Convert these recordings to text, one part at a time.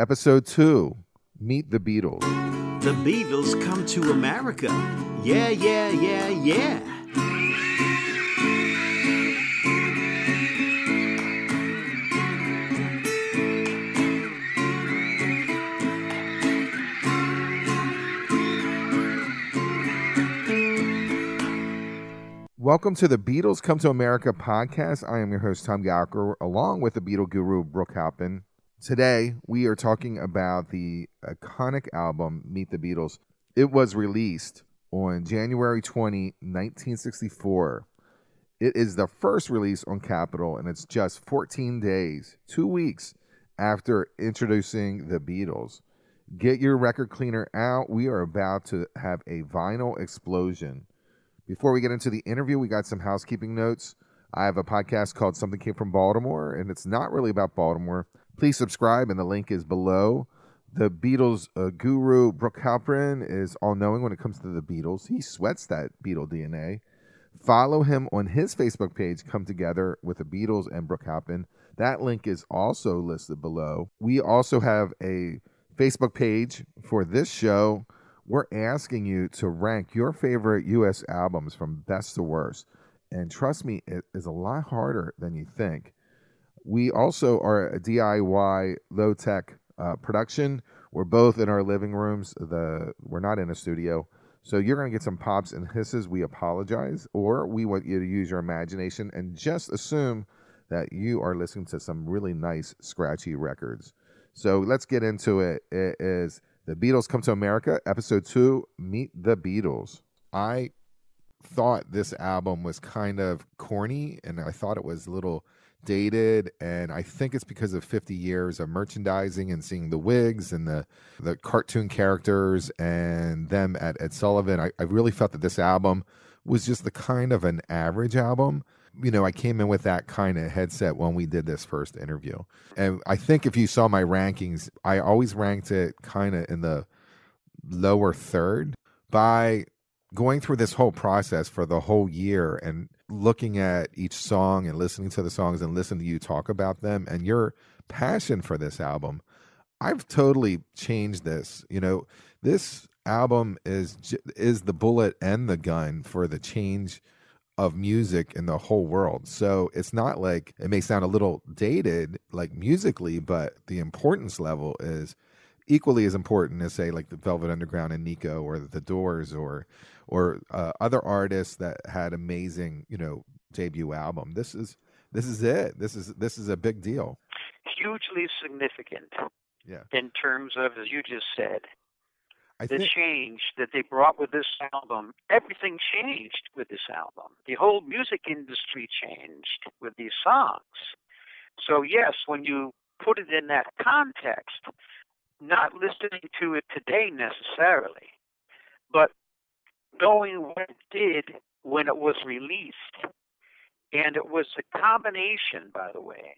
Episode 2 Meet the Beatles. The Beatles come to America. Yeah, yeah, yeah, yeah. Welcome to the Beatles Come to America podcast. I am your host, Tom Gallagher, along with the Beatle guru, Brooke Halpin. Today, we are talking about the iconic album, Meet the Beatles. It was released on January 20, 1964. It is the first release on Capitol, and it's just 14 days, two weeks after introducing the Beatles. Get your record cleaner out. We are about to have a vinyl explosion. Before we get into the interview, we got some housekeeping notes. I have a podcast called Something Came from Baltimore, and it's not really about Baltimore. Please subscribe, and the link is below. The Beatles uh, guru, Brooke Halpin, is all knowing when it comes to the Beatles. He sweats that Beatle DNA. Follow him on his Facebook page, Come Together with the Beatles and Brooke Halpin. That link is also listed below. We also have a Facebook page for this show we're asking you to rank your favorite U.S. albums from best to worst. And trust me, it is a lot harder than you think. We also are a DIY low tech uh, production. We're both in our living rooms. The we're not in a studio, so you're gonna get some pops and hisses. We apologize, or we want you to use your imagination and just assume that you are listening to some really nice scratchy records. So let's get into it. It is the Beatles Come to America, episode two Meet the Beatles. I thought this album was kind of corny and I thought it was a little dated and I think it's because of 50 years of merchandising and seeing the wigs and the the cartoon characters and them at Ed Sullivan. I, I really felt that this album was just the kind of an average album you know, I came in with that kind of headset when we did this first interview. And I think if you saw my rankings, I always ranked it kind of in the lower third. By going through this whole process for the whole year and looking at each song and listening to the songs and listening to you talk about them and your passion for this album, I've totally changed this. You know, this album is is the bullet and the gun for the change of music in the whole world. So it's not like it may sound a little dated, like musically, but the importance level is equally as important as say like the Velvet Underground and Nico or the Doors or or uh, other artists that had amazing, you know, debut album. This is this is it. This is this is a big deal. Hugely significant. Yeah. In terms of as you just said, I the think change that they brought with this album, everything changed with this album. The whole music industry changed with these songs. So, yes, when you put it in that context, not listening to it today necessarily, but knowing what it did when it was released. And it was a combination, by the way,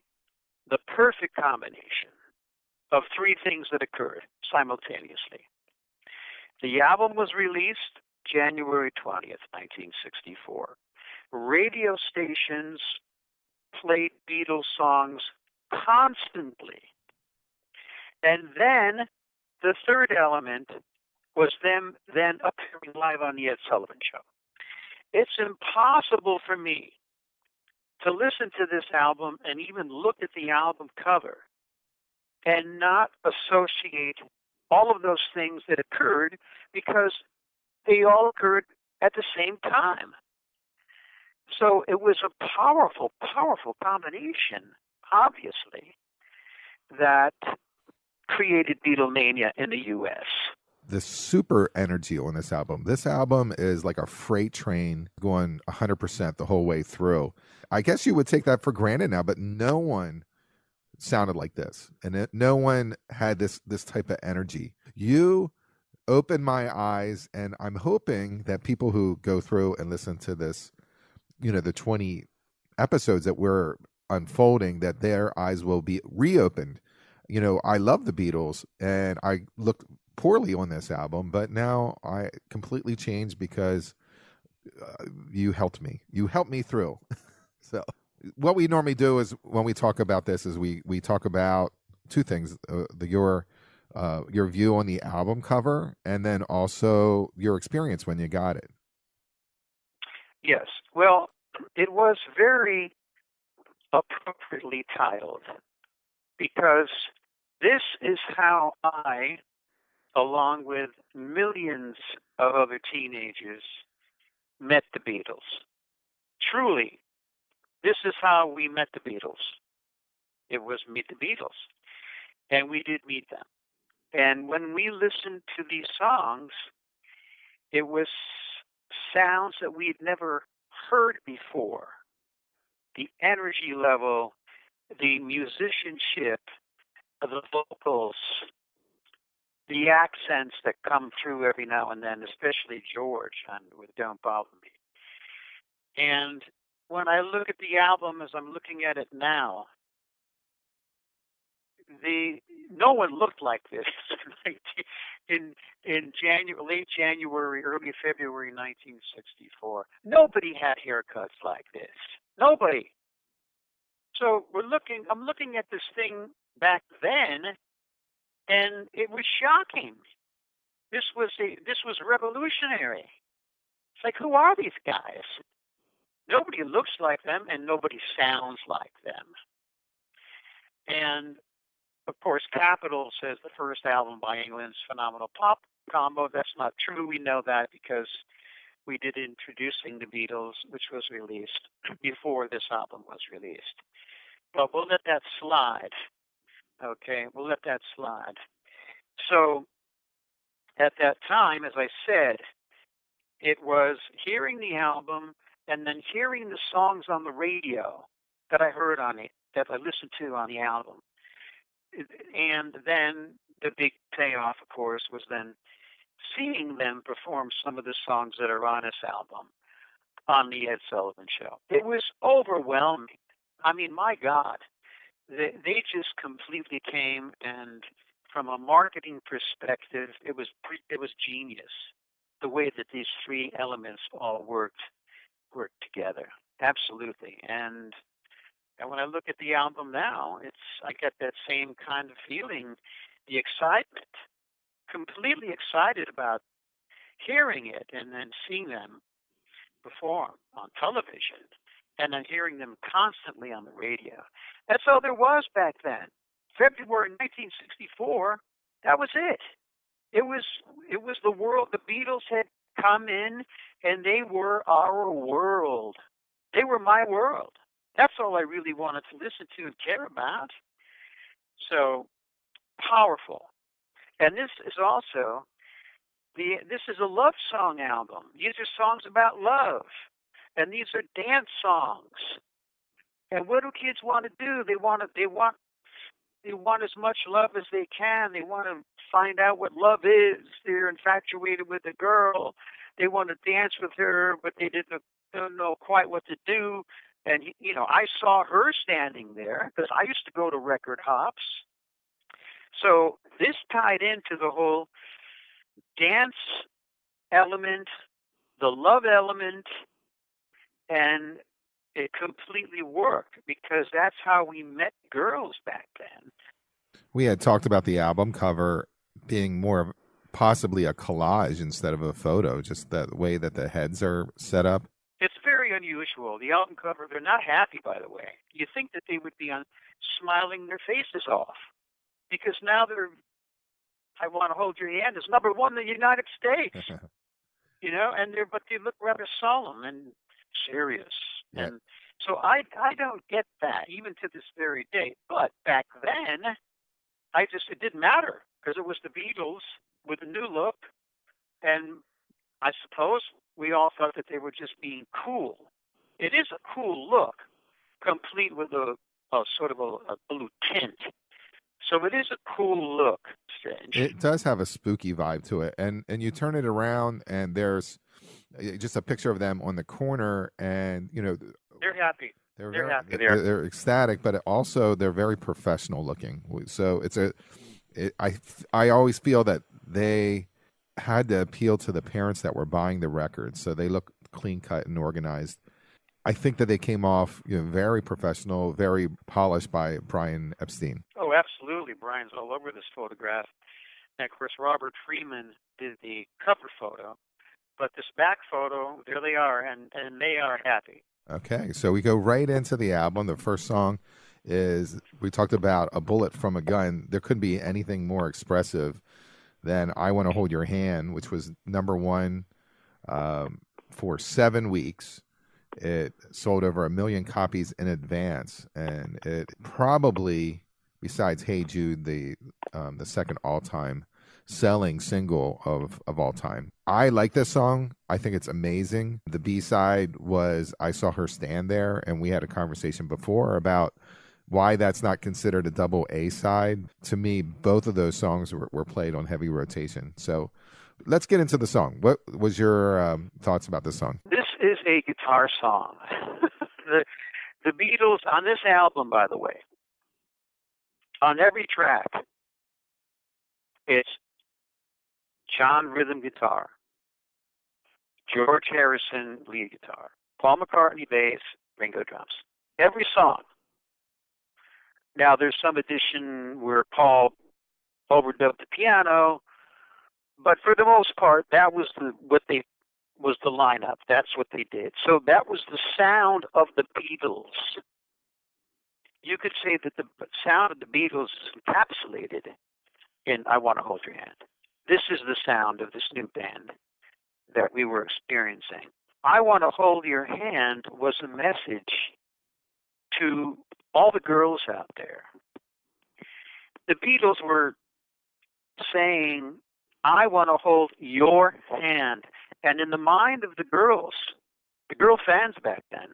the perfect combination of three things that occurred simultaneously. The album was released January 20th, 1964. Radio stations played Beatles songs constantly. And then the third element was them then appearing live on the Ed Sullivan Show. It's impossible for me to listen to this album and even look at the album cover and not associate all of those things that occurred because they all occurred at the same time. So it was a powerful, powerful combination, obviously, that created Beatlemania in the U.S. the super energy on this album. This album is like a freight train going 100% the whole way through. I guess you would take that for granted now, but no one sounded like this and it, no one had this this type of energy. You opened my eyes and I'm hoping that people who go through and listen to this, you know, the 20 episodes that we're unfolding that their eyes will be reopened. You know, I love the Beatles and I looked poorly on this album, but now I completely changed because uh, you helped me. You helped me through. so, what we normally do is when we talk about this is we we talk about two things: uh, the, your uh, your view on the album cover, and then also your experience when you got it. Yes. Well, it was very appropriately titled because this is how I, along with millions of other teenagers, met the Beatles. Truly, this is how we met the Beatles. It was Meet the Beatles. And we did meet them. And when we listened to these songs, it was sounds that we'd never heard before. The energy level, the musicianship, the vocals, the accents that come through every now and then, especially George on with Don't Bother Me. And when I look at the album as I'm looking at it now, the no one looked like this in in January, late January, early February 1964. Nobody had haircuts like this. Nobody. So we're looking. I'm looking at this thing back then, and it was shocking. This was this was revolutionary. It's like, who are these guys? Nobody looks like them, and nobody sounds like them. And of course, Capitol says the first album by England's phenomenal pop combo. That's not true. We know that because we did Introducing the Beatles, which was released before this album was released. But we'll let that slide. Okay, we'll let that slide. So at that time, as I said, it was hearing the album and then hearing the songs on the radio that I heard on it, that I listened to on the album and then the big payoff, of course, was then seeing them perform some of the songs that are on this album on the Ed Sullivan Show. It was overwhelming. I mean, my God, they, they just completely came, and from a marketing perspective, it was it was genius. The way that these three elements all worked worked together, absolutely, and and when I look at the album now, it's I get that same kind of feeling, the excitement, completely excited about hearing it and then seeing them perform on television and then hearing them constantly on the radio. That's all there was back then. February 1964, that was it. It was it was the world. The Beatles had come in and they were our world. They were my world. That's all I really wanted to listen to and care about. So powerful. And this is also the this is a love song album. These are songs about love. And these are dance songs. And what do kids want to do? They want to they want they want as much love as they can. They want to find out what love is. They're infatuated with a girl. They want to dance with her, but they didn't don't know quite what to do. And, you know, I saw her standing there because I used to go to record hops. So this tied into the whole dance element, the love element, and it completely worked because that's how we met girls back then. We had talked about the album cover being more of possibly a collage instead of a photo, just the way that the heads are set up. It's very unusual. The album cover, they're not happy, by the way. You think that they would be on smiling their faces off because now they're, I want to hold your hand, is number one in the United States. you know, and they're, but they look rather solemn and serious. Yeah. And so I, I don't get that even to this very day. But back then, I just, it didn't matter because it was the Beatles with a new look. And I suppose we all thought that they were just being cool. It is a cool look, complete with a, a sort of a, a blue tint. So it is a cool look, Strange. It does have a spooky vibe to it, and and you turn it around, and there's just a picture of them on the corner, and you know they're happy. They're, they're very, happy. They're, they're ecstatic, but also they're very professional looking. So it's a, it, I I always feel that they had to appeal to the parents that were buying the records, so they look clean cut and organized. I think that they came off you know, very professional, very polished by Brian Epstein. Oh, absolutely. Brian's all over this photograph. And of course, Robert Freeman did the cover photo. But this back photo, there they are, and, and they are happy. Okay, so we go right into the album. The first song is we talked about a bullet from a gun. There couldn't be anything more expressive than "I Want to Hold Your Hand," which was number one um, for seven weeks. It sold over a million copies in advance, and it probably, besides "Hey Jude," the um, the second all time selling single of of all time. I like this song. I think it's amazing. The B side was "I Saw Her Stand There," and we had a conversation before about why that's not considered a double A side. To me, both of those songs were, were played on heavy rotation. So let's get into the song. What was your um, thoughts about this song? This is a guitar song. the the Beatles on this album, by the way, on every track, it's John rhythm guitar, George Harrison lead guitar, Paul McCartney bass, Ringo drums. Every song. Now there's some addition where Paul overdubbed the piano, but for the most part, that was the what they was the lineup. That's what they did. So that was the sound of the Beatles. You could say that the sound of the Beatles is encapsulated in "I Want to Hold Your Hand." This is the sound of this new band that we were experiencing. I Want to Hold Your Hand was a message to all the girls out there. The Beatles were saying, I want to hold your hand. And in the mind of the girls, the girl fans back then,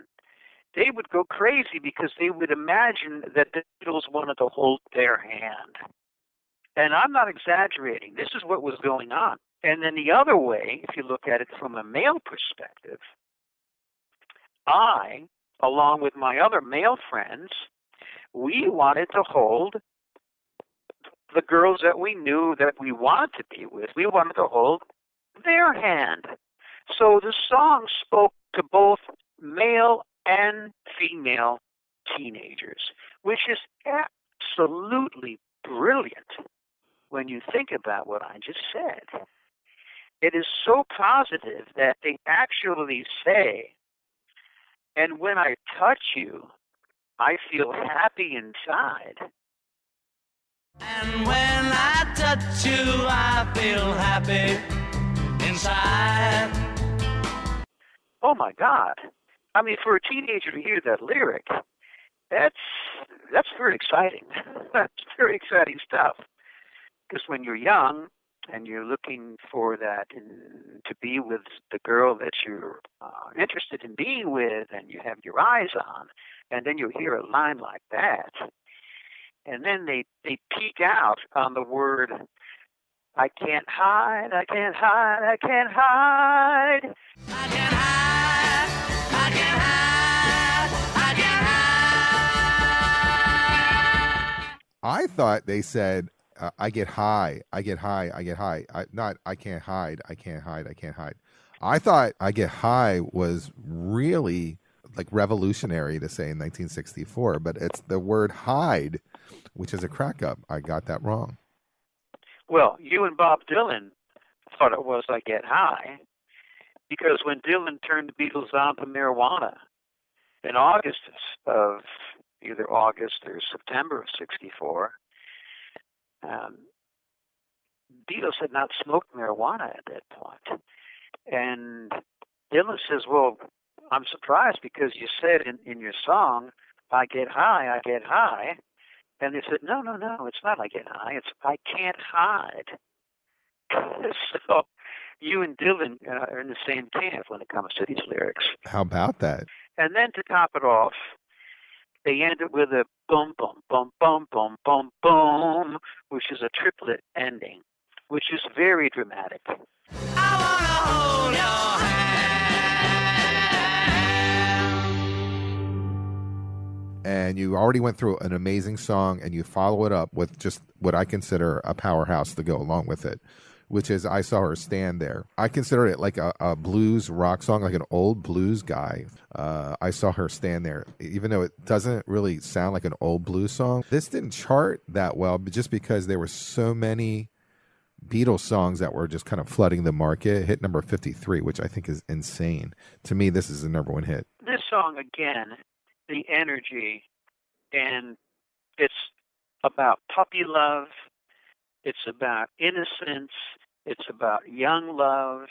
they would go crazy because they would imagine that the Beatles wanted to hold their hand. And I'm not exaggerating. This is what was going on. And then the other way, if you look at it from a male perspective, I, along with my other male friends, we wanted to hold the girls that we knew that we wanted to be with. We wanted to hold their hand. So the song spoke to both male and female teenagers, which is absolutely brilliant when you think about what I just said. It is so positive that they actually say, and when I touch you, I feel happy inside. And when I touch you, I feel happy inside. Oh my God. I mean, for a teenager to hear that lyric, that's that's very exciting. that's very exciting stuff. Because when you're young and you're looking for that in, to be with the girl that you're uh, interested in being with, and you have your eyes on, and then you hear a line like that, and then they they peek out on the word I can't hide, I can't hide, I can't hide. I can hide, I can hide, I can hide. I thought they said, uh, "I get high, I get high, I get high." I, not, I can't hide, I can't hide, I can't hide. I thought "I get high" was really like revolutionary to say in 1964, but it's the word "hide," which is a crack up. I got that wrong. Well, you and Bob Dylan thought it was I Get High because when Dylan turned the Beatles on to marijuana in August of either August or September of 64, um, Beatles had not smoked marijuana at that point. And Dylan says, Well, I'm surprised because you said in, in your song, I get high, I get high. And they said, no, no, no, it's not I get high. It's I can't hide. so you and Dylan uh, are in the same camp when it comes to these lyrics. How about that? And then to top it off, they end it with a boom, boom, boom, boom, boom, boom, boom, which is a triplet ending, which is very dramatic. I wanna hold your. And you already went through an amazing song, and you follow it up with just what I consider a powerhouse to go along with it. Which is I Saw Her Stand There. I consider it like a, a blues rock song, like an old blues guy. Uh, I Saw Her Stand There, even though it doesn't really sound like an old blues song. This didn't chart that well, but just because there were so many Beatles songs that were just kind of flooding the market. Hit number 53, which I think is insane. To me, this is the number one hit. This song again, the energy, and it's about puppy love. It's about innocence. It's about young love.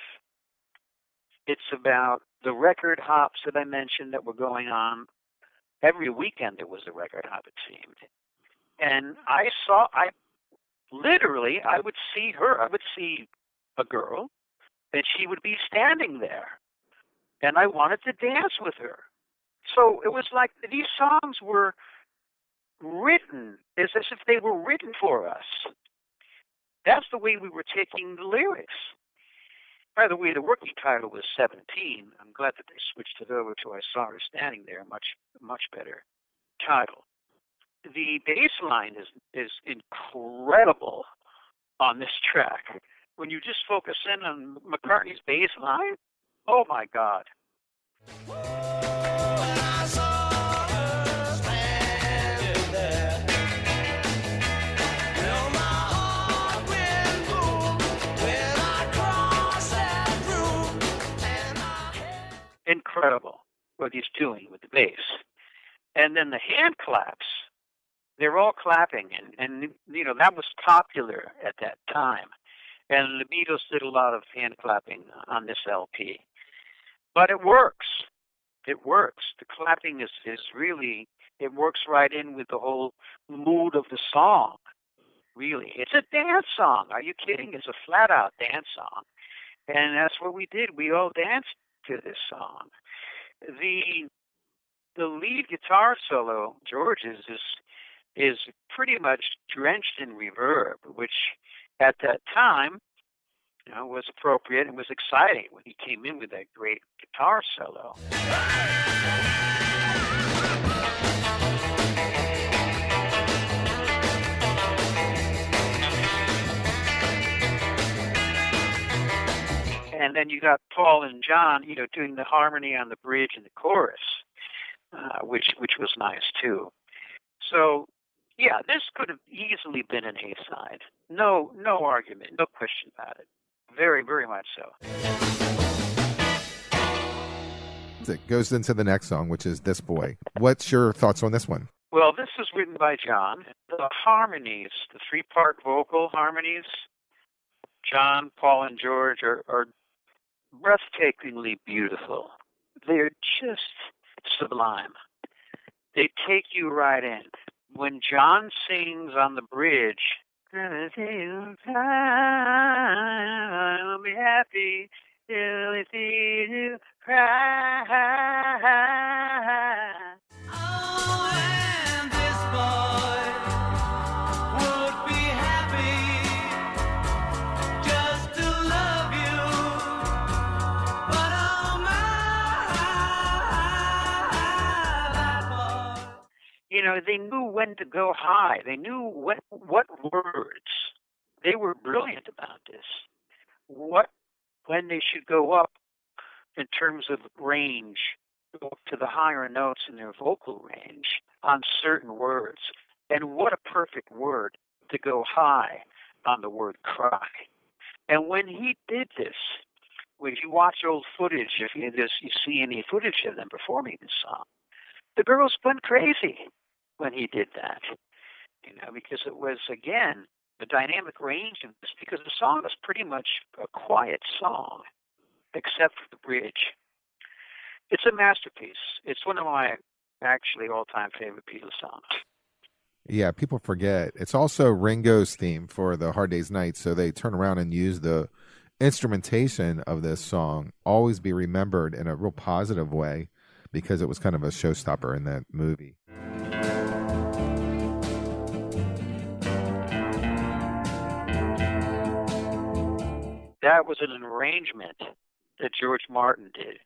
It's about the record hops that I mentioned that were going on. Every weekend there was a record hop, it seemed. And I saw, I literally, I would see her, I would see a girl, and she would be standing there. And I wanted to dance with her. So it was like these songs were written as if they were written for us. That's the way we were taking the lyrics. By the way, the working title was 17. I'm glad that they switched it over to I Saw Her Standing There, much, much better title. The bass line is, is incredible on this track. When you just focus in on McCartney's bass line, oh my God. Incredible what he's doing with the bass. And then the hand claps, they're all clapping, and, and you know, that was popular at that time. And the Beatles did a lot of hand clapping on this LP. But it works. It works. The clapping is, is really, it works right in with the whole mood of the song. Really. It's a dance song. Are you kidding? It's a flat out dance song. And that's what we did. We all danced to this song. The the lead guitar solo, George's, is is pretty much drenched in reverb, which at that time you know, was appropriate and was exciting when he came in with that great guitar solo. And then you got Paul and John, you know, doing the harmony on the bridge and the chorus, uh, which which was nice too. So yeah, this could have easily been an A side. No, no argument, no question about it. Very, very much so. It goes into the next song, which is This Boy. What's your thoughts on this one? Well, this was written by John. The harmonies, the three part vocal harmonies, John, Paul, and George are, are breathtakingly beautiful. They're just sublime. They take you right in. When John sings on the bridge, I'll be happy till I see you cry. They knew when to go high. They knew what what words. They were brilliant about this. What when they should go up in terms of range, to the higher notes in their vocal range on certain words. And what a perfect word to go high on the word cry. And when he did this, when you watch old footage, if you, this, you see any footage of them performing this song, the girls went crazy when he did that. You know, because it was again the dynamic range of this because the song is pretty much a quiet song, except for the bridge. It's a masterpiece. It's one of my actually all time favorite Beatles songs. Yeah, people forget. It's also Ringo's theme for the Hard Day's Night, so they turn around and use the instrumentation of this song always be remembered in a real positive way because it was kind of a showstopper in that movie. That was an arrangement that George Martin did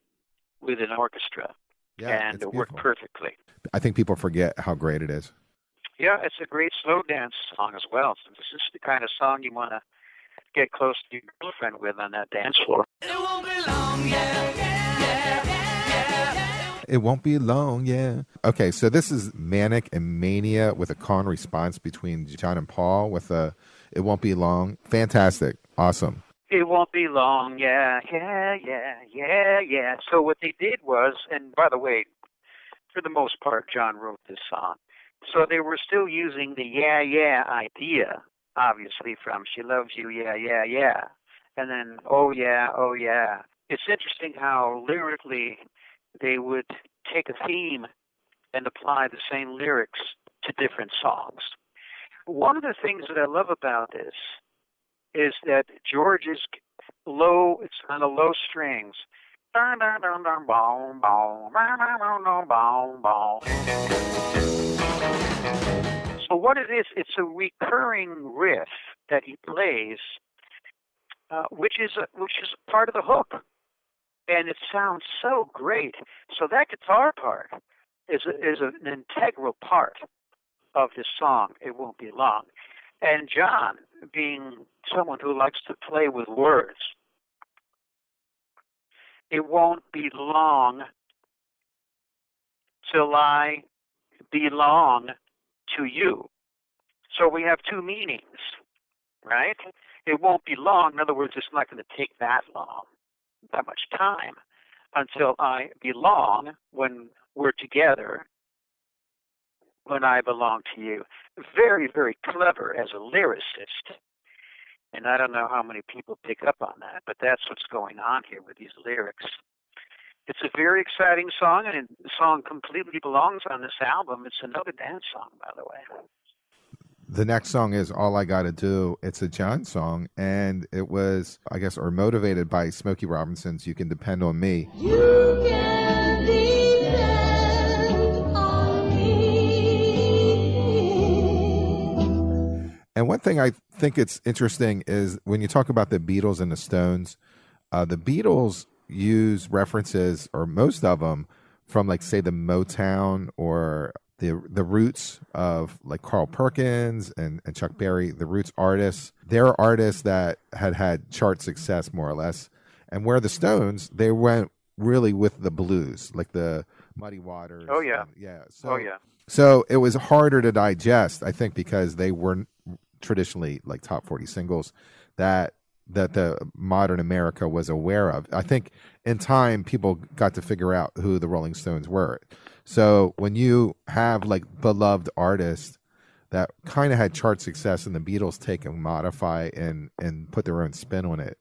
with an orchestra, Yeah, and it worked perfectly. I think people forget how great it is. Yeah, it's a great slow dance song as well. So this is the kind of song you want to get close to your girlfriend with on that dance floor. It won't be long, yeah, yeah, yeah, yeah. It won't be long, yeah. Okay, so this is Manic and Mania with a con response between John and Paul with a It Won't Be Long. Fantastic. Awesome. It won't be long, yeah, yeah, yeah, yeah, yeah. So what they did was, and by the way, for the most part, John wrote this song. So they were still using the yeah, yeah idea, obviously, from She Loves You, yeah, yeah, yeah. And then, oh, yeah, oh, yeah. It's interesting how lyrically they would take a theme and apply the same lyrics to different songs. One of the things that I love about this is that George is low, it's on the low strings. So what it is, it's a recurring riff that he plays, uh, which is a, which is part of the hook, and it sounds so great. So that guitar part is a, is an integral part of this song. It won't be long, and John, being someone who likes to play with words, it won't be long till I belong to you. So we have two meanings, right? It won't be long. In other words, it's not going to take that long, that much time until I belong when we're together, when I belong to you. Very, very clever as a lyricist. And I don't know how many people pick up on that, but that's what's going on here with these lyrics. It's a very exciting song, and the song completely belongs on this album. It's another dance song, by the way. The next song is All I Gotta Do. It's a John song, and it was, I guess, or motivated by Smokey Robinson's You Can Depend on Me. And one thing I think it's interesting is when you talk about the Beatles and the Stones, uh, the Beatles use references, or most of them, from like say the Motown or the the roots of like Carl Perkins and, and Chuck Berry, the roots artists. They're artists that had had chart success more or less. And where the Stones, they went really with the blues, like the Muddy Waters. Oh, yeah. and- yeah. So, Oh, yeah. So it was harder to digest, I think, because they weren't traditionally like top 40 singles that that the modern America was aware of. I think in time people got to figure out who the Rolling Stones were. So when you have like beloved artists that kind of had chart success and the Beatles take and modify and and put their own spin on it,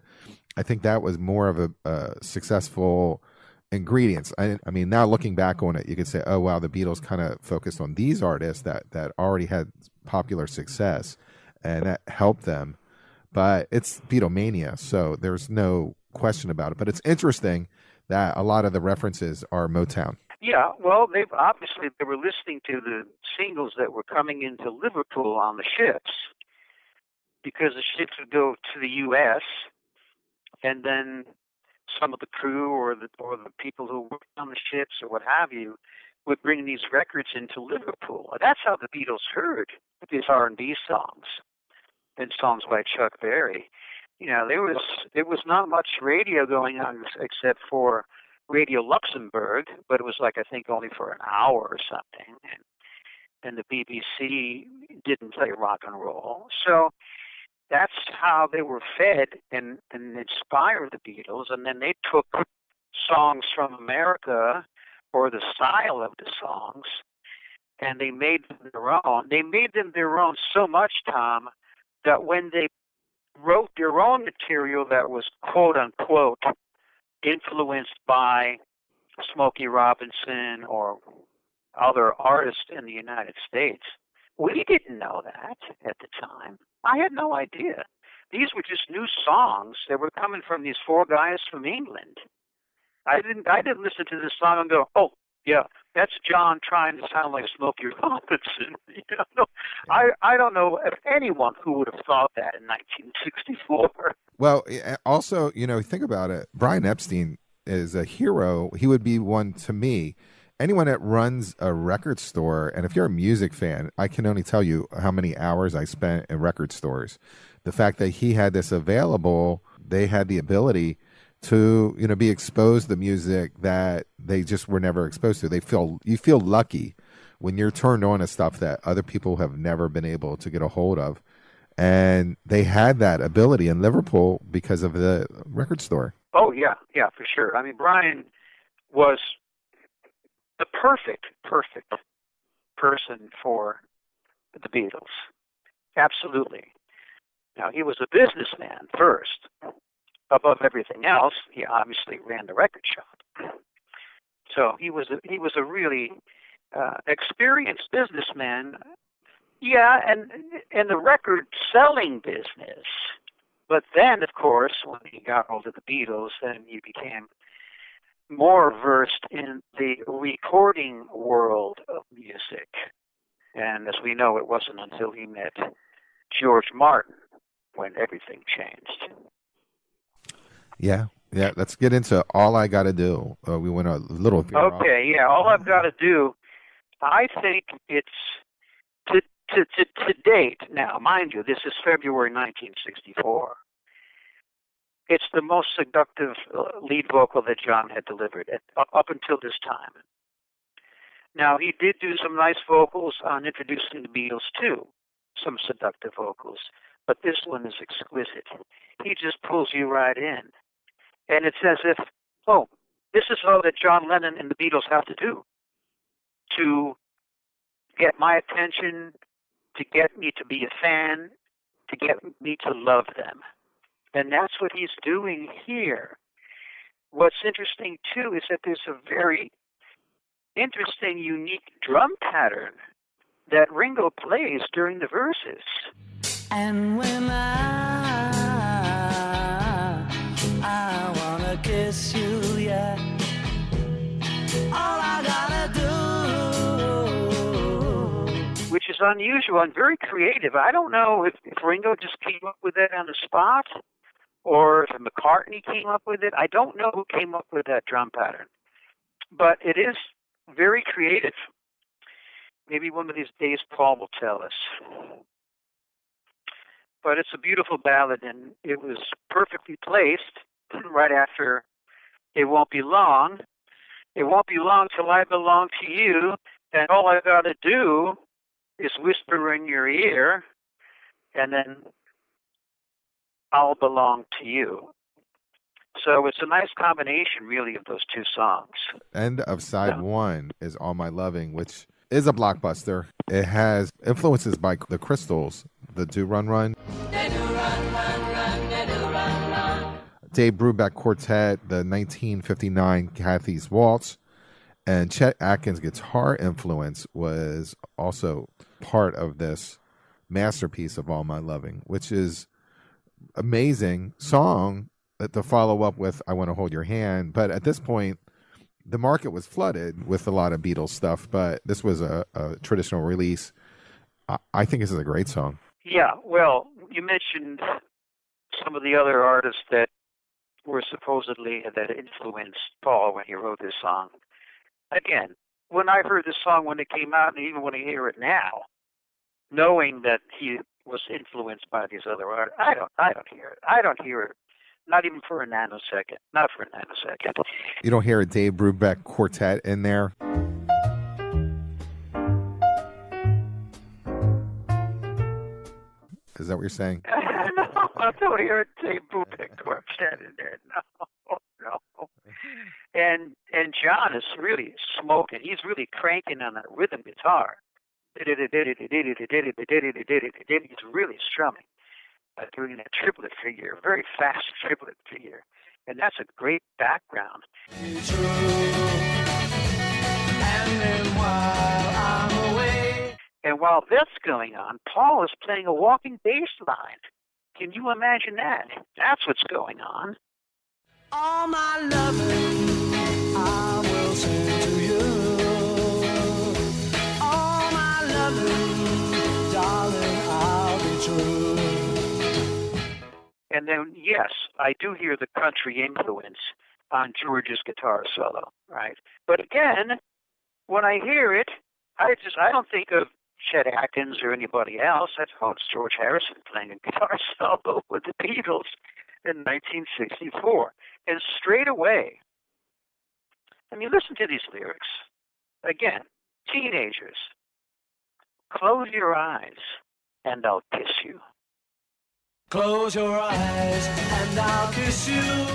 I think that was more of a, a successful ingredients. I, I mean, now looking back on it, you could say, "Oh wow, the Beatles kind of focused on these artists that that already had popular success, and that helped them." But it's Beatlemania, so there's no question about it. But it's interesting that a lot of the references are Motown. Yeah, well, they've obviously they were listening to the singles that were coming into Liverpool on the ships because the ships would go to the U.S. and then some of the crew or the or the people who worked on the ships or what have you would bring these records into Liverpool. That's how the Beatles heard these R&B songs and songs by Chuck Berry. You know, there was there was not much radio going on except for Radio Luxembourg, but it was like I think only for an hour or something, and and the BBC didn't play rock and roll. So that's how they were fed and and inspired the Beatles, and then they took songs from America or the style of the songs, and they made them their own. They made them their own so much, Tom, that when they wrote their own material that was quote unquote influenced by Smokey Robinson or other artists in the United States. We didn't know that at the time. I had no idea. These were just new songs that were coming from these four guys from England. I didn't I didn't listen to this song and go, Oh, yeah, that's John trying to sound like Smokey Robinson. You know, I I don't know if anyone who would have thought that in 1964. Well, eh, also, you know, think about it. Brian Epstein is a hero. He would be one to me anyone that runs a record store, and if you're a music fan, I can only tell you how many hours I spent in record stores. The fact that he had this available, they had the ability to you know be exposed to the music that they just were never exposed to. They feel you feel lucky when you're turned on to stuff that other people have never been able to get a hold of. And they had that ability in Liverpool because of the record store. Oh yeah, yeah, for sure. I mean, Brian was the perfect, perfect person for the Beatles. Absolutely. Now he was a businessman first. Above everything else, he obviously ran the record shop. So he was a, he was a really uh, experienced businessman. Yeah, and in the record selling business. But then, of course, when he got hold of the Beatles, then he became more versed in the recording world of music. And as we know, it wasn't until he met George Martin when everything changed. Yeah, yeah. Let's get into all I got to do. Uh, we went a little. Okay, yeah. All I've got to do, I think it's to to to to date. Now, mind you, this is February 1964. It's the most seductive uh, lead vocal that John had delivered at, up until this time. Now, he did do some nice vocals on introducing the Beatles too, some seductive vocals, but this one is exquisite. He just pulls you right in, and it's as if, oh, this is all that John Lennon and the Beatles have to do to get my attention, to get me to be a fan, to get me to love them. And that's what he's doing here. What's interesting too is that there's a very interesting, unique drum pattern that Ringo plays during the verses. And when I, which is unusual and very creative. I don't know if, if Ringo just came up with that on the spot or if McCartney came up with it. I don't know who came up with that drum pattern. But it is very creative. Maybe one of these days Paul will tell us. But it's a beautiful ballad and it was perfectly placed right after It Won't Be Long. It won't be long till I belong to you, and all I gotta do is whisper in your ear, and then I'll belong to you. So it's a nice combination, really, of those two songs. End of side one is All My Loving, which is a blockbuster. It has influences by the Crystals, the Do Run Run. Dave Brubeck Quartet, the 1959 Kathy's Waltz, and Chet Atkins' guitar influence was also part of this masterpiece of All My Loving, which is amazing song that to follow up with I Want to Hold Your Hand. But at this point, the market was flooded with a lot of Beatles stuff, but this was a, a traditional release. I, I think this is a great song. Yeah, well, you mentioned some of the other artists that were supposedly that influenced Paul when he wrote this song. Again, when I heard this song when it came out, and even when I hear it now, knowing that he was influenced by these other artists, I don't, I don't hear it. I don't hear it, not even for a nanosecond. Not for a nanosecond. You don't hear a Dave Brubeck quartet in there. Is that what you're saying? I don't hear a Brubeck quartet in there. No, no. And and John is really smoking. He's really cranking on that rhythm guitar. He's really strumming, uh, doing a triplet figure, a very fast triplet figure, and that's a great background. And while that's going on, Paul is playing a walking bass line. Can you imagine that? That's what's going on. all my loving I will send to you. All my loving, darling, I'll be true. And then, yes, I do hear the country influence on George's guitar solo, right? But again, when I hear it, I just I don't think of Chet Atkins or anybody else. I thought it's George Harrison playing a guitar solo with the Beatles in 1964. And straight away, I mean, listen to these lyrics. Again, teenagers, close your eyes and I'll kiss you. Close your eyes and I'll kiss you.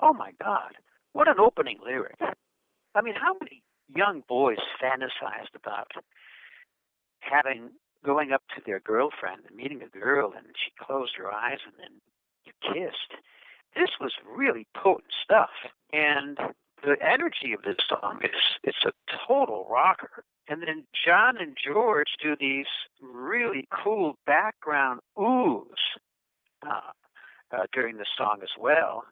Oh my God, what an opening lyric. I mean, how many young boys fantasized about having going up to their girlfriend and meeting a girl and she closed her eyes and then you kissed. This was really potent stuff. And the energy of this song is it's a total rocker. And then John and George do these really cool background oohs uh, uh, during the song as well.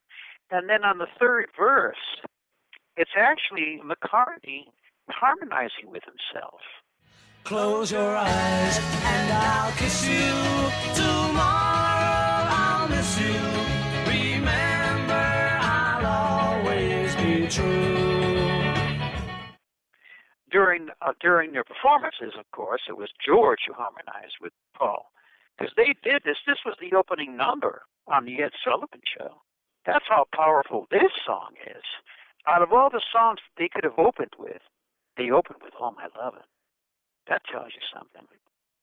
And then on the third verse, it's actually McCartney harmonizing with himself. Close your eyes and I'll kiss you. Tomorrow I'll miss you. Remember, I'll always be true. During uh, during their performances, of course, it was George who harmonized with Paul because they did this. This was the opening number on the Ed Sullivan Show. That's how powerful this song is. Out of all the songs they could have opened with, they opened with "All My Lovin'." That tells you something.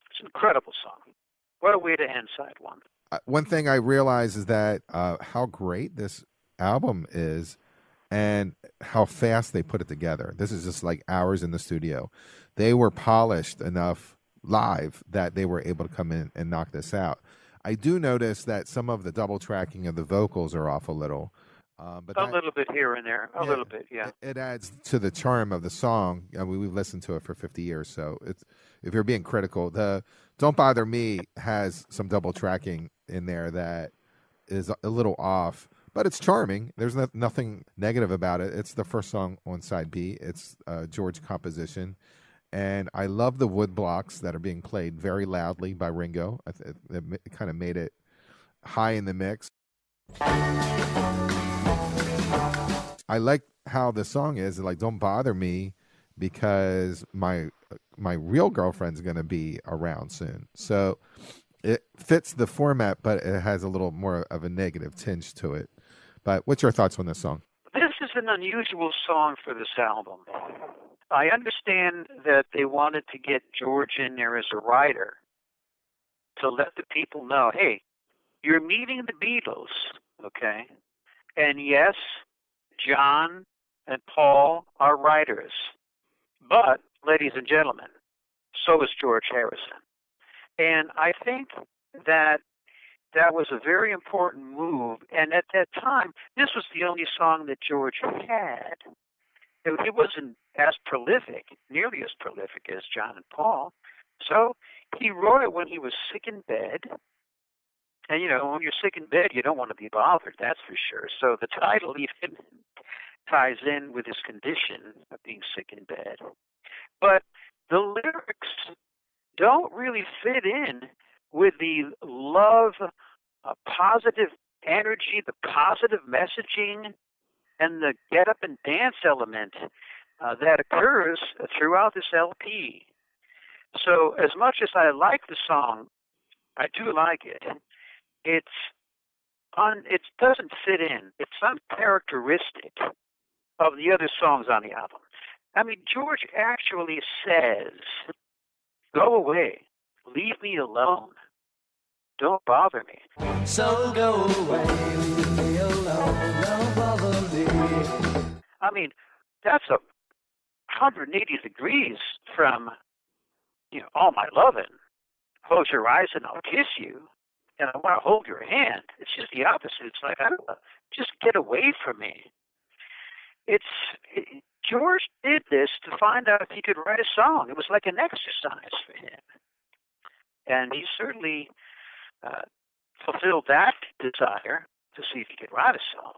It's an incredible song. What a way to end side one. Uh, one thing I realize is that uh, how great this album is and how fast they put it together. This is just like hours in the studio. They were polished enough live that they were able to come in and knock this out. I do notice that some of the double tracking of the vocals are off a little. Um, but a that- little bit here and there. A Yeah. little bit, yeah. it, it adds to the charm of the song. I mean, we've listened to it for 50 years, so it's if you're being critical, the "Don't Bother Me" has some double tracking in there that is a little off, but it's charming. There's no, nothing negative about it. It's the first song on side B. It's uh, George composition, and I love the wood blocks that are being played very loudly by Ringo. I th- it, it kind of made it high in the mix. I like how the song is like don't bother me because my my real girlfriend's going to be around soon. So it fits the format but it has a little more of a negative tinge to it. But what's your thoughts on this song? This is an unusual song for this album. I understand that they wanted to get George in there as a writer to let the people know, hey, you're meeting the Beatles, okay? And yes, John and Paul are writers. But, ladies and gentlemen, so is George Harrison. And I think that that was a very important move. And at that time, this was the only song that George had. It wasn't as prolific, nearly as prolific as John and Paul. So he wrote it when he was sick in bed. And you know, when you're sick in bed, you don't want to be bothered, that's for sure. So the title even ties in with his condition of being sick in bed. But the lyrics don't really fit in with the love, uh, positive energy, the positive messaging, and the get up and dance element uh, that occurs throughout this LP. So, as much as I like the song, I do like it. It's un, it doesn't fit in. It's uncharacteristic of the other songs on the album. I mean, George actually says, "Go away, leave me alone, don't bother me." So go away, leave me alone, don't bother me. I mean, that's a 180 degrees from, you know, all my loving. Close your eyes and I'll kiss you, and I want to hold your hand. It's just the opposite. It's like I don't know, just get away from me. It's it, George did this to find out if he could write a song. It was like an exercise for him, and he certainly uh, fulfilled that desire to see if he could write a song.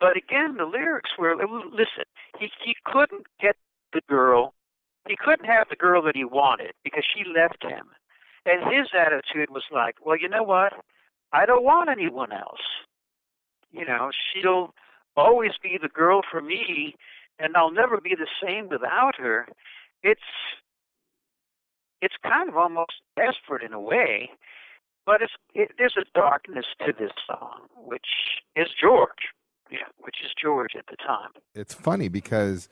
But again, the lyrics were listen. He he couldn't get the girl. He couldn't have the girl that he wanted because she left him. And his attitude was like, well, you know what? I don't want anyone else. You know, she'll always be the girl for me, and I'll never be the same without her. It's it's kind of almost desperate in a way, but it's it, there's a darkness to this song, which is George, yeah, which is George at the time. It's funny because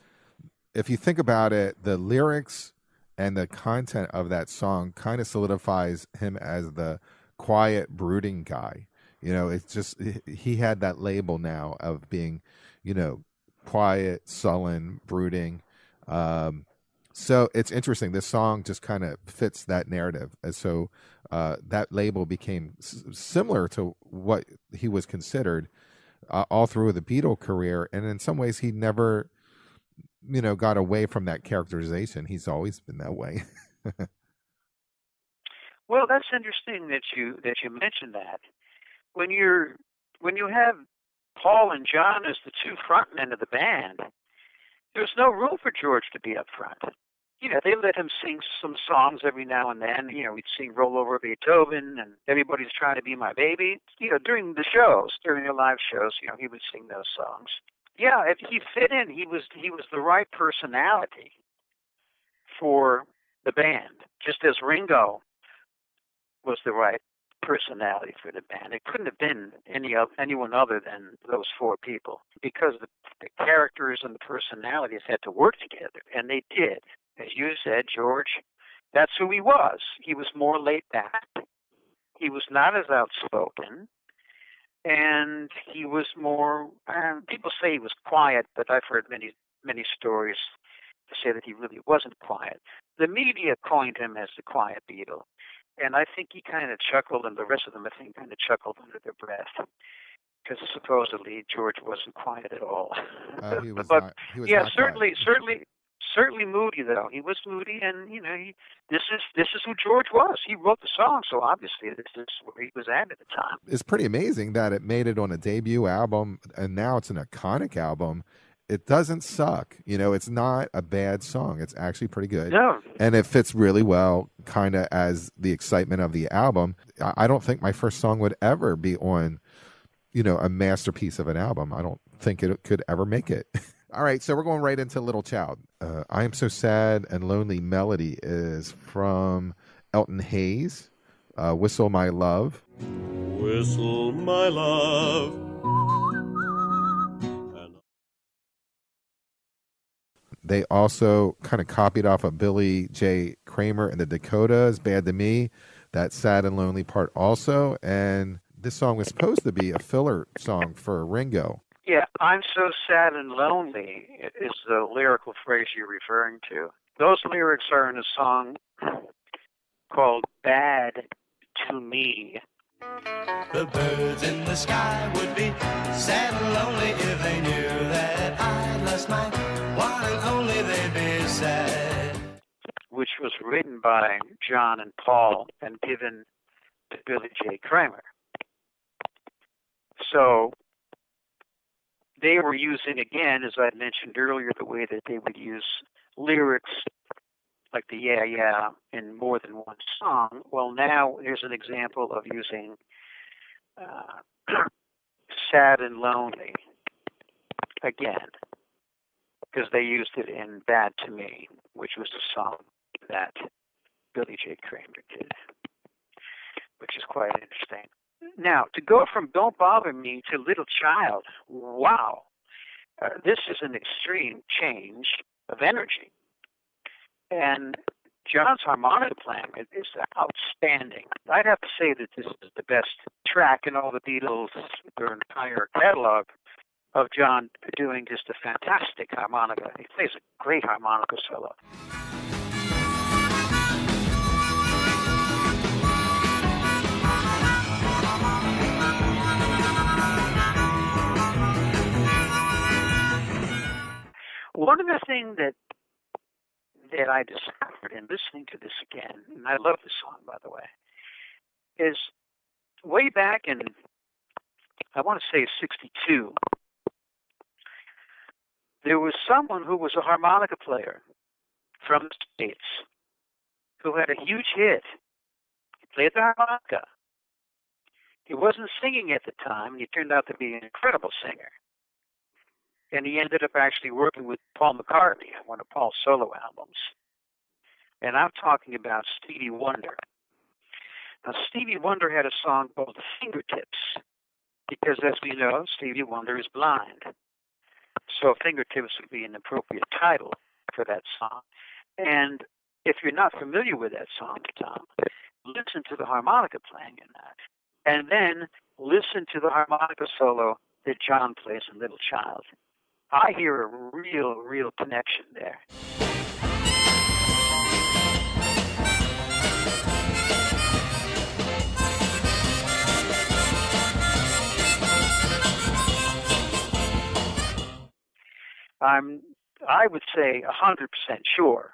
if you think about it, the lyrics and the content of that song kind of solidifies him as the quiet, brooding guy. You know, it's just he had that label now of being, you know, quiet, sullen, brooding. Um, so it's interesting. This song just kind of fits that narrative, and so uh, that label became s- similar to what he was considered uh, all through the Beatle career, and in some ways, he never, you know, got away from that characterization. He's always been that way. Well, that's interesting that you that you mentioned that. When you're when you have Paul and John as the two frontmen of the band, there's no room for George to be up front. You know, they let him sing some songs every now and then. You know, we'd sing Roll Over Beethoven and Everybody's Trying to Be My Baby. You know, during the shows, during the live shows, you know, he would sing those songs. Yeah, if he fit in, he was he was the right personality for the band, just as Ringo was the right personality for the band. It couldn't have been any of anyone other than those four people because the, the characters and the personalities had to work together, and they did. As you said, George, that's who he was. He was more laid back. He was not as outspoken, and he was more. Um, people say he was quiet, but I've heard many many stories to say that he really wasn't quiet. The media coined him as the quiet Beatle and I think he kind of chuckled, and the rest of them, I think, kind of chuckled under their breath because supposedly George wasn't quiet at all. Uh, he was but not, he was yeah, certainly, quiet. certainly, certainly moody though. He was moody, and you know, he, this is this is who George was. He wrote the song, so obviously this is where he was at at the time. It's pretty amazing that it made it on a debut album, and now it's an iconic album. It doesn't suck. You know, it's not a bad song. It's actually pretty good. No, and it fits really well kind of as the excitement of the album I- i don't think my first song would ever be on you know a masterpiece of an album i don't think it could ever make it all right so we're going right into little child. Uh, i am so sad and lonely melody is from elton hayes uh, whistle my love. Whistle, my love. And they also kind of copied off of billy j. Kramer and the dakotas bad to me that sad and lonely part also and this song was supposed to be a filler song for ringo yeah, I'm so sad and lonely is the lyrical phrase you're referring to. Those lyrics are in a song called "Bad to Me." The birds in the sky would be sad and lonely if they knew that I lost my one and only. They'd be sad. which was written by John and Paul and given to Billy J. Kramer. So they were using, again, as I mentioned earlier, the way that they would use lyrics like the yeah, yeah in more than one song. Well, now here's an example of using uh, sad and lonely again because they used it in Bad to Me, which was the song that Billy J. Kramer did, which is quite interesting. Now, to go from Don't Bother Me to Little Child, wow, uh, this is an extreme change of energy. And John's harmonica playing is outstanding. I'd have to say that this is the best track in all the Beatles, their entire catalog, of John doing just a fantastic harmonica. He plays a great harmonica solo. One of the things that that I discovered in listening to this again, and I love this song by the way, is way back in I want to say '62. There was someone who was a harmonica player from the States who had a huge hit. He played the harmonica. He wasn't singing at the time, and he turned out to be an incredible singer. And he ended up actually working with Paul McCartney on one of Paul's solo albums. And I'm talking about Stevie Wonder. Now, Stevie Wonder had a song called Fingertips, because as we know, Stevie Wonder is blind. So Fingertips would be an appropriate title for that song. And if you're not familiar with that song, Tom, listen to the harmonica playing in that. And then listen to the harmonica solo that John plays in Little Child. I hear a real, real connection there. I'm, I would say, 100% sure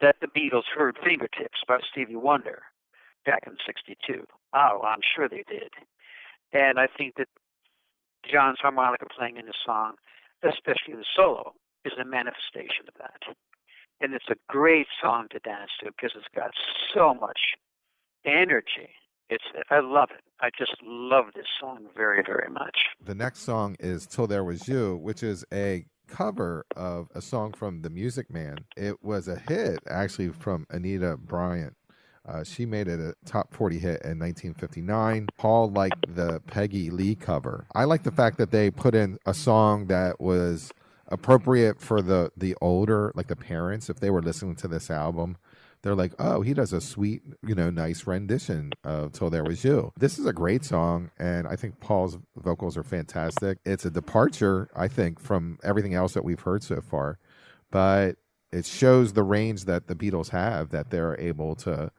that the Beatles heard Fingertips by Stevie Wonder back in 62. Oh, I'm sure they did. And I think that John's harmonica playing in the song, especially the solo, is a manifestation of that. And it's a great song to dance to because it's got so much energy. It's I love it. I just love this song very, very much. The next song is Till There Was You, which is a cover of a song from The Music Man. It was a hit actually from Anita Bryant. Uh, she made it a top 40 hit in 1959. Paul liked the Peggy Lee cover. I like the fact that they put in a song that was appropriate for the the older, like the parents, if they were listening to this album. They're like, oh, he does a sweet, you know, nice rendition of Till There Was You. This is a great song, and I think Paul's vocals are fantastic. It's a departure, I think, from everything else that we've heard so far, but it shows the range that the Beatles have, that they're able to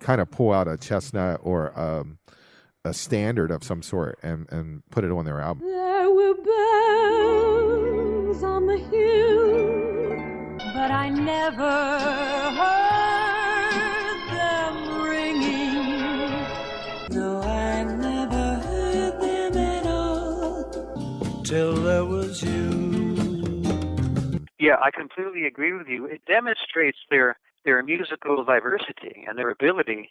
kind of pull out a chestnut or um, a standard of some sort and, and put it on their album. There were bells on the hill, but I never heard them ringing. No, I never heard them at all till there was you. Yeah, I completely agree with you. It demonstrates their their musical diversity and their ability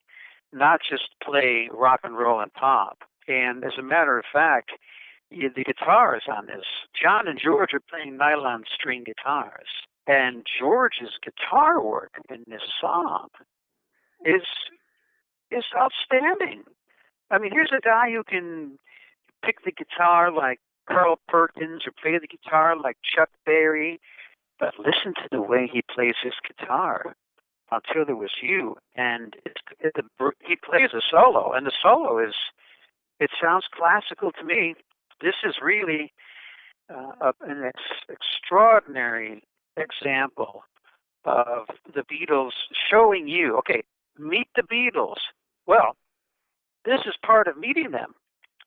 not just play rock and roll and pop. And as a matter of fact, the guitars on this, John and George are playing nylon string guitars. And George's guitar work in this song is is outstanding. I mean, here's a guy who can pick the guitar like Carl Perkins or play the guitar like Chuck Berry, but listen to the way he plays his guitar until there was you, and it's, it, the, he plays a solo, and the solo is it sounds classical to me. This is really uh, an ex- extraordinary example of the Beatles showing you, okay, meet the Beatles. Well, this is part of meeting them.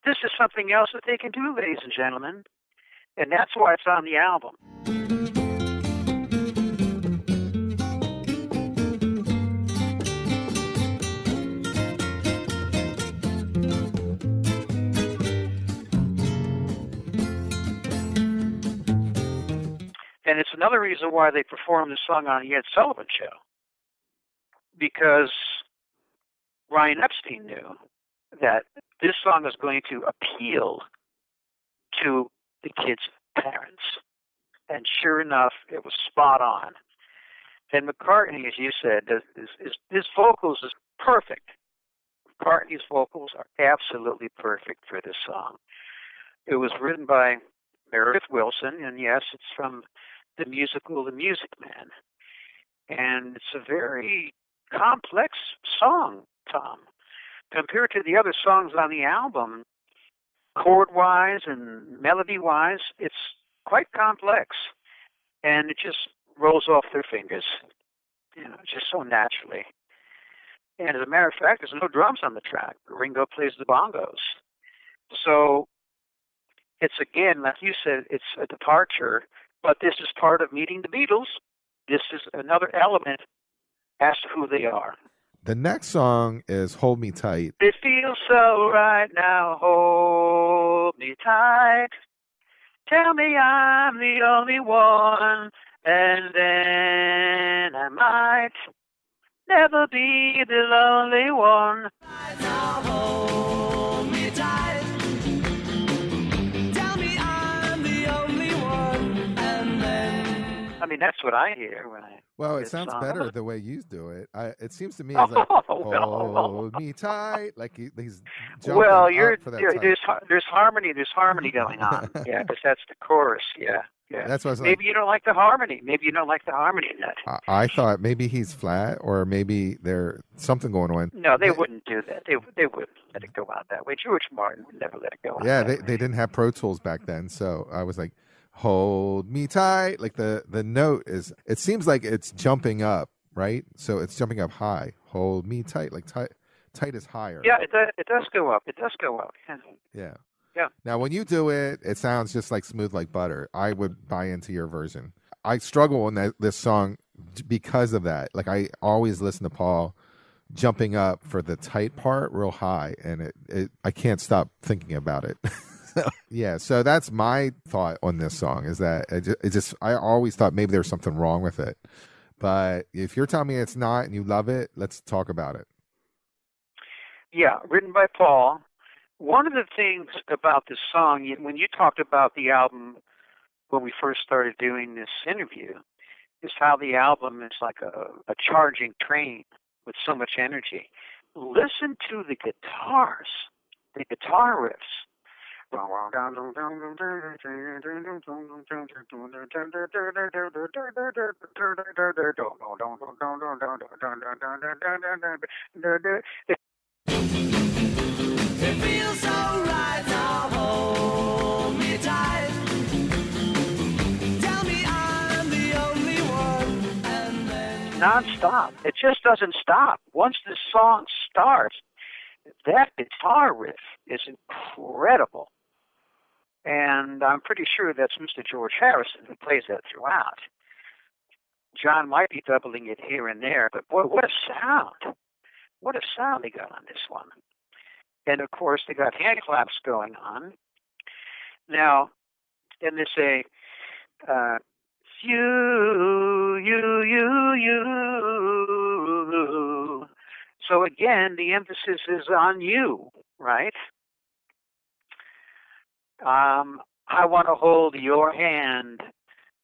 This is something else that they can do, ladies and gentlemen, and that's why it's on the album. And it's another reason why they performed the song on the Ed Sullivan Show. Because Brian Epstein knew that this song is going to appeal to the kids' parents. And sure enough, it was spot on. And McCartney, as you said, is, is, his vocals is perfect. McCartney's vocals are absolutely perfect for this song. It was written by Meredith Willson, and yes, it's from the musical The Music Man. And it's a very complex song, Tom. Compared to the other songs on the album, chord wise and melody wise, it's quite complex. And it just rolls off their fingers, you know, just so naturally. And as a matter of fact, there's no drums on the track. Ringo plays the bongos. So it's again, like you said, it's a departure, but this is part of meeting the Beatles. This is another element as to who they are. The next song is Hold Me Tight. It feels so right now. Hold me tight. Tell me I'm the only one, and then I might never be the lonely one. Mean, that's what I hear when I. Well, it sounds uh, better the way you do it. I, it seems to me it's like Oh, hold me tight, like he, he's jumping Well, you're for that tight. there's there's harmony there's harmony going on. yeah, because that's the chorus. Yeah, yeah. That's what I was like. Maybe you don't like the harmony. Maybe you don't like the harmony in that. I, I thought maybe he's flat, or maybe there's something going on. No, they They- wouldn't do that. They they wouldn't let it go out that way. George Martin would never let it go out. Yeah, they, way. they didn't have Pro Tools back then, so I was like, "Hold me tight." Like the the note is, it seems like it's jumping up, right? So it's jumping up high. Hold me tight, like tight. Tight is higher. Yeah, it does, it does go up. It does go up. Yeah. Yeah. Now, when you do it, it sounds just like smooth like butter. I would buy into your version. I struggle on that this song because of that. Like I always listen to Paul jumping up for the tight part real high, and it, it I can't stop thinking about it. Yeah, so that's my thought on this song is that it just, it just I always thought maybe there's something wrong with it, but if you're telling me it's not and you love it, let's talk about it. Yeah, written by Paul. One of the things about this song, when you talked about the album when we first started doing this interview, is how the album is like a, a charging train with so much energy. Listen to the guitars, the guitar riffs. It feels now. Non-stop. It just doesn't stop. Once the song starts, that guitar riff is incredible. And I'm pretty sure that's Mr. George Harrison who plays that throughout. John might be doubling it here and there, but boy, what a sound. What a sound they got on this one. And of course, they got hand claps going on. Now, and they say, uh, you, you, you, you. So again, the emphasis is on you, right? Um, I want to hold your hand.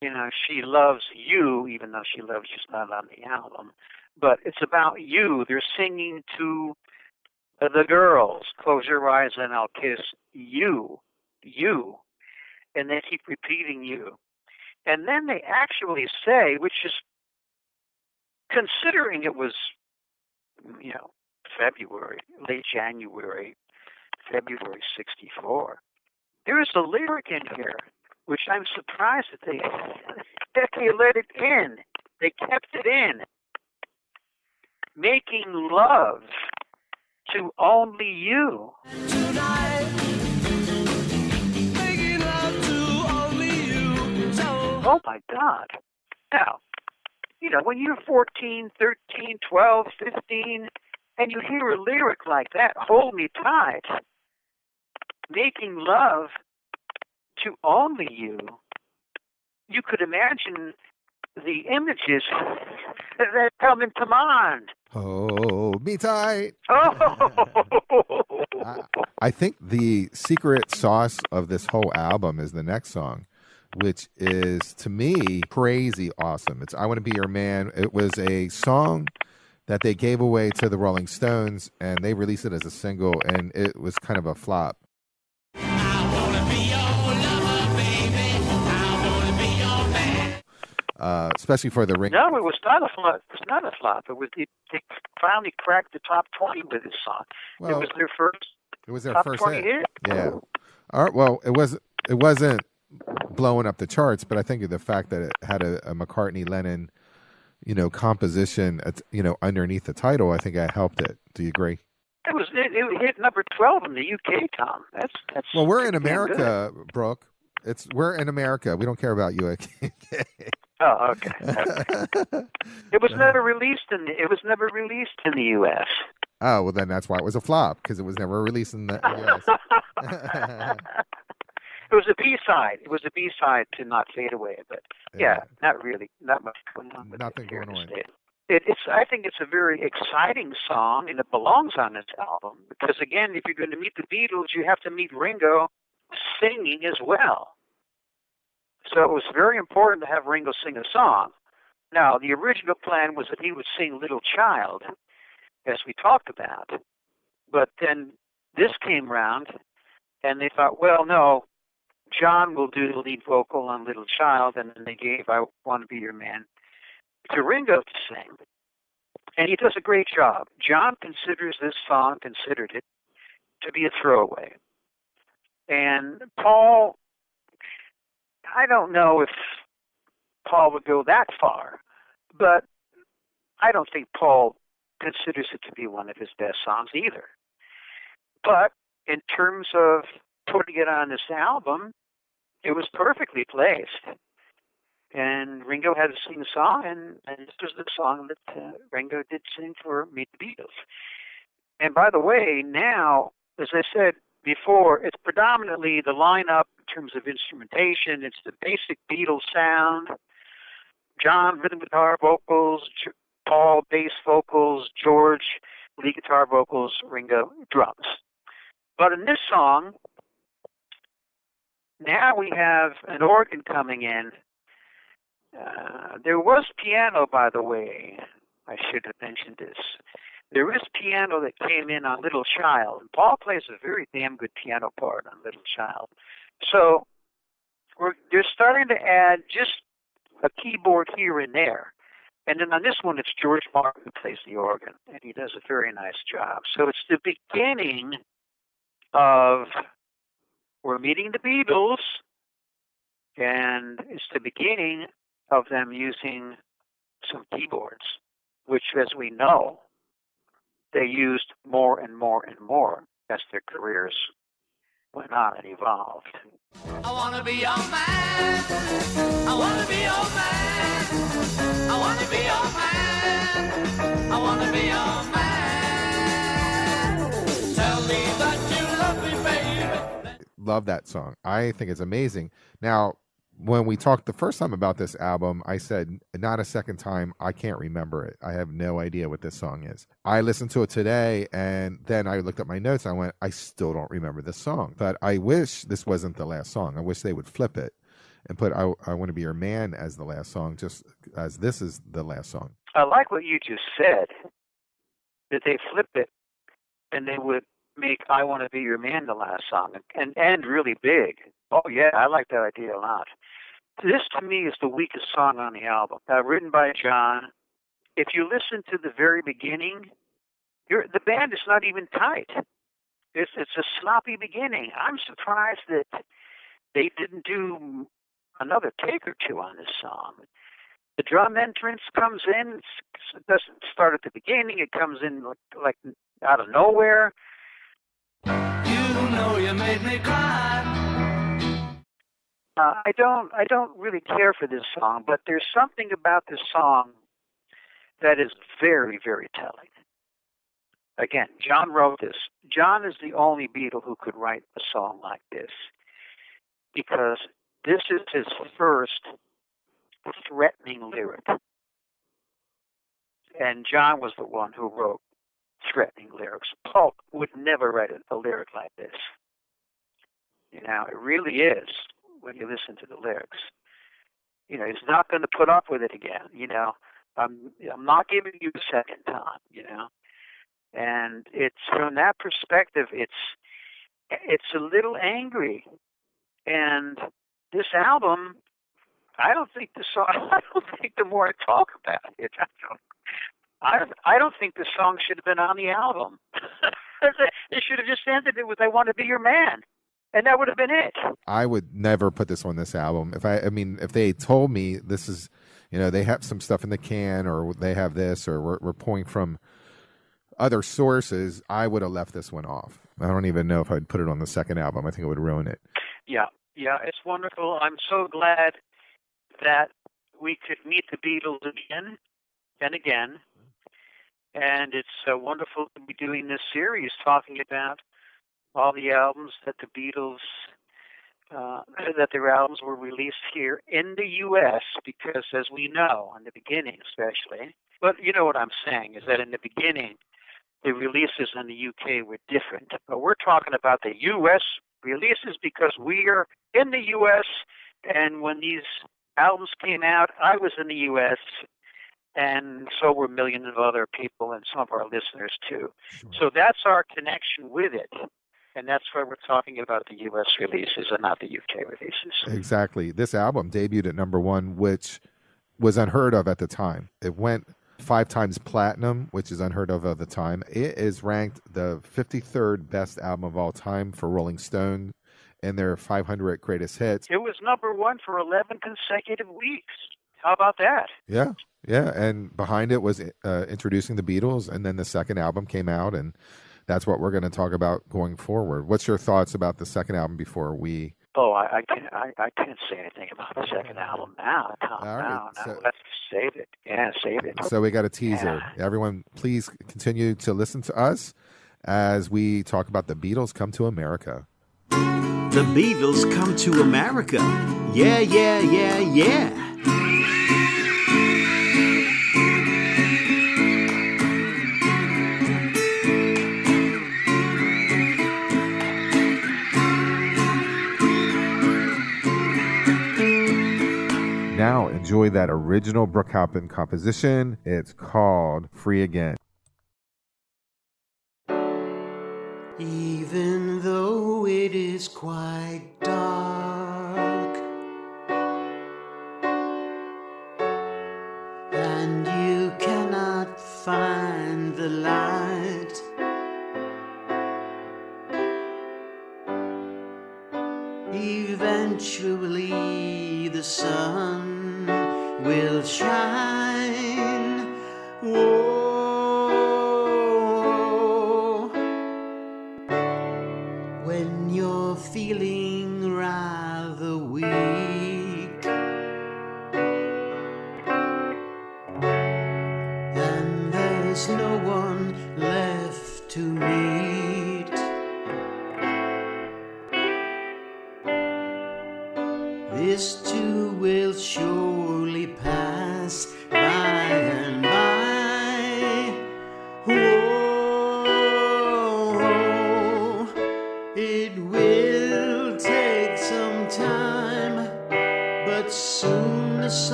You know, she loves you, even though she loves you's not on the album. But it's about you. They're singing to the girls. Close your eyes and I'll kiss you, you. And they keep repeating you. And then they actually say, which is considering it was, you know, February, late January, February 64, there is a lyric in here which I'm surprised that they, that they let it in. They kept it in. Making love to only you. tonight, to only you. Oh my God. Now, you know, when you're 14, 13, 12, 15, and you hear a lyric like that, hold me tight, making love to only you, you could imagine the images that come into mind. Oh, me tight. Oh! I, I think the secret sauce of this whole album is the next song, which is to me crazy awesome. It's I Want to Be Your Man. It was a song that they gave away to the Rolling Stones and they released it as a single and it was kind of a flop. Uh, especially for the ring. No, it was not a flop. It was not a flop. It was they, they finally cracked the top twenty with this song. it was their first it was their top first hit. hit. Yeah. All right. Well, it was it wasn't blowing up the charts, but I think the fact that it had a, a McCartney Lennon, you know, composition, you know, underneath the title, I think that helped it. Do you agree? It was it, it hit number twelve in the UK, Tom. That's that's. Well, we're in good. America, Brooke. It's we're in America. We don't care about you. Oh, okay. It was never uh. released in the, it was never released in the U.S. oh well, then that's why it was a flop because it was never released in the U.S. it was a B side. It was a B side to Not Fade Away, but yeah, not really, not much going on. with Nothing it here going on. It, it's. I think it's a very exciting song, and it belongs on this album because again, if you're going to meet the Beatles, you have to meet Ringo singing as well. So it was very important to have Ringo sing a song. Now, the original plan was that he would sing Little Child, as we talked about. But then this came round, and they thought, well, no, John will do the lead vocal on Little Child, and then they gave I Want to Be Your Man to Ringo to sing. And he does a great job. John considers this song, considered it, to be a throwaway. And Paul, I don't know if Paul would go that far, but I don't think Paul considers it to be one of his best songs either. But in terms of putting it on this album, it was perfectly placed. And Ringo had to sing the song, and, and this was the song that uh, Ringo did sing for Meet the Beatles. And by the way, now, as I said before, it's predominantly the lineup in terms of instrumentation. It's the basic Beatles sound. John, rhythm guitar vocals, Paul, bass vocals, George, lead guitar vocals, Ringo, drums. But in this song, now we have an organ coming in. Uh, there was piano, by the way. I should have mentioned this. There is piano that came in on Little Child. And Paul plays a very damn good piano part on Little Child. So we're, they're starting to add just a keyboard here and there. And then on this one, it's George Martin who plays the organ, and he does a very nice job. So it's the beginning of we're meeting the Beatles, and it's the beginning of them using some keyboards, which, as we know, they used more and more and more as their careers went on and evolved. I wanna be your man. I wanna be your man. I wanna be your man. I wanna be your man. Tell me that you love me, baby. Love that song. I think it's amazing. Now, when we talked the first time about this album, I said, not a second time, I can't remember it. I have no idea what this song is. I listened to it today and then I looked at my notes. I went, I still don't remember this song. But I wish this wasn't the last song. I wish they would flip it and put I, I Want to Be Your Man as the last song, just as this is the last song. I like what you just said, that they flip it and they would make I Want to Be Your Man the last song and end really big. Oh, yeah, I like that idea a lot. This to me is the weakest song on the album, uh, written by John. If you listen to the very beginning, the band is not even tight. It's it's a sloppy beginning. I'm surprised that they didn't do another take or two on this song. The drum entrance comes in. It doesn't start at the beginning. It comes in like, like out of nowhere. You know you made me cry. Uh, I don't I don't really care for this song, but there's something about this song that is very very telling. Again, John wrote this. John is the only Beatle who could write a song like this because this is his first threatening lyric. And John was the one who wrote threatening lyrics. Paul would never write a, a lyric like this. You know, it really is when you listen to the lyrics. You know, he's not going to put up with it again. You know, I'm I'm not giving you a second time. You know, and it's from that perspective, it's it's a little angry, and this album. I don't think the song. I don't think the more I talk about it, I don't. I I don't think the song should have been on the album. they should have just ended it with "I Want to Be Your Man." And that would have been it. I would never put this on this album. If I, I mean, if they told me this is, you know, they have some stuff in the can, or they have this, or we're, we're pulling from other sources, I would have left this one off. I don't even know if I'd put it on the second album. I think it would ruin it. Yeah, yeah, it's wonderful. I'm so glad that we could meet the Beatles again and again. And it's uh, wonderful to be doing this series talking about all the albums that the Beatles uh, that their albums were released here in the U.S. because, as we know, in the beginning, especially, but you know what I'm saying is that in the beginning, the releases in the UK were different. But we're talking about the U.S. releases because we are in the U.S. And when these albums came out, I was in the U.S. and so were millions of other people and some of our listeners too. So that's our connection with it. And that's why we're talking about the U.S. releases and not the UK releases. Exactly. This album debuted at number one, which was unheard of at the time. It went five times platinum, which is unheard of at the time. It is ranked the 53rd best album of all time for Rolling Stone in their 500 greatest hits. It was number one for 11 consecutive weeks. How about that? Yeah, yeah. And behind it was uh, introducing the Beatles, and then the second album came out, and that's what we're going to talk about going forward. What's your thoughts about the second album before we? Oh, I, I can't. I, I can't say anything about the second album now. Calm All right, down. Now, so- let's save it. Yeah, save it. So we got a teaser. Everyone, please continue to listen to us as we talk about the Beatles come to America. The Beatles come to America. Yeah, yeah, yeah, yeah. Enjoy that original Brook Halpin composition. It's called "Free Again." Even though it is quite dark and you cannot find the light, eventually the sun will shine. Whoa.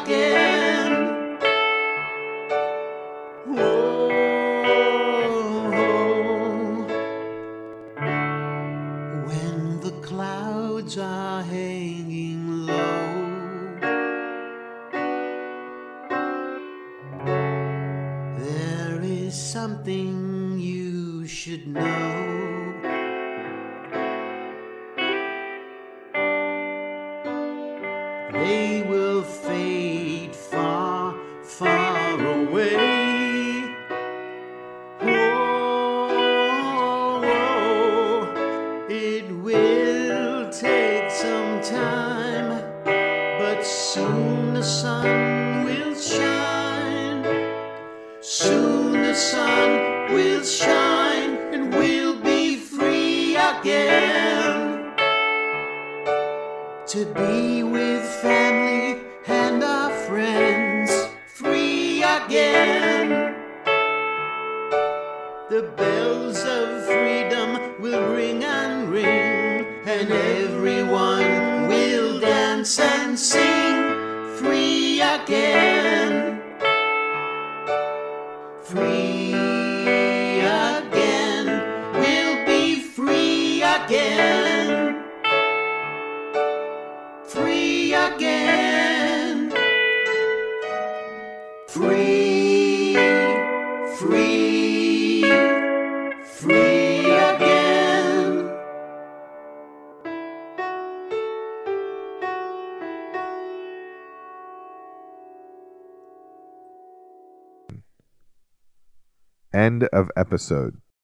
Again. Of episode.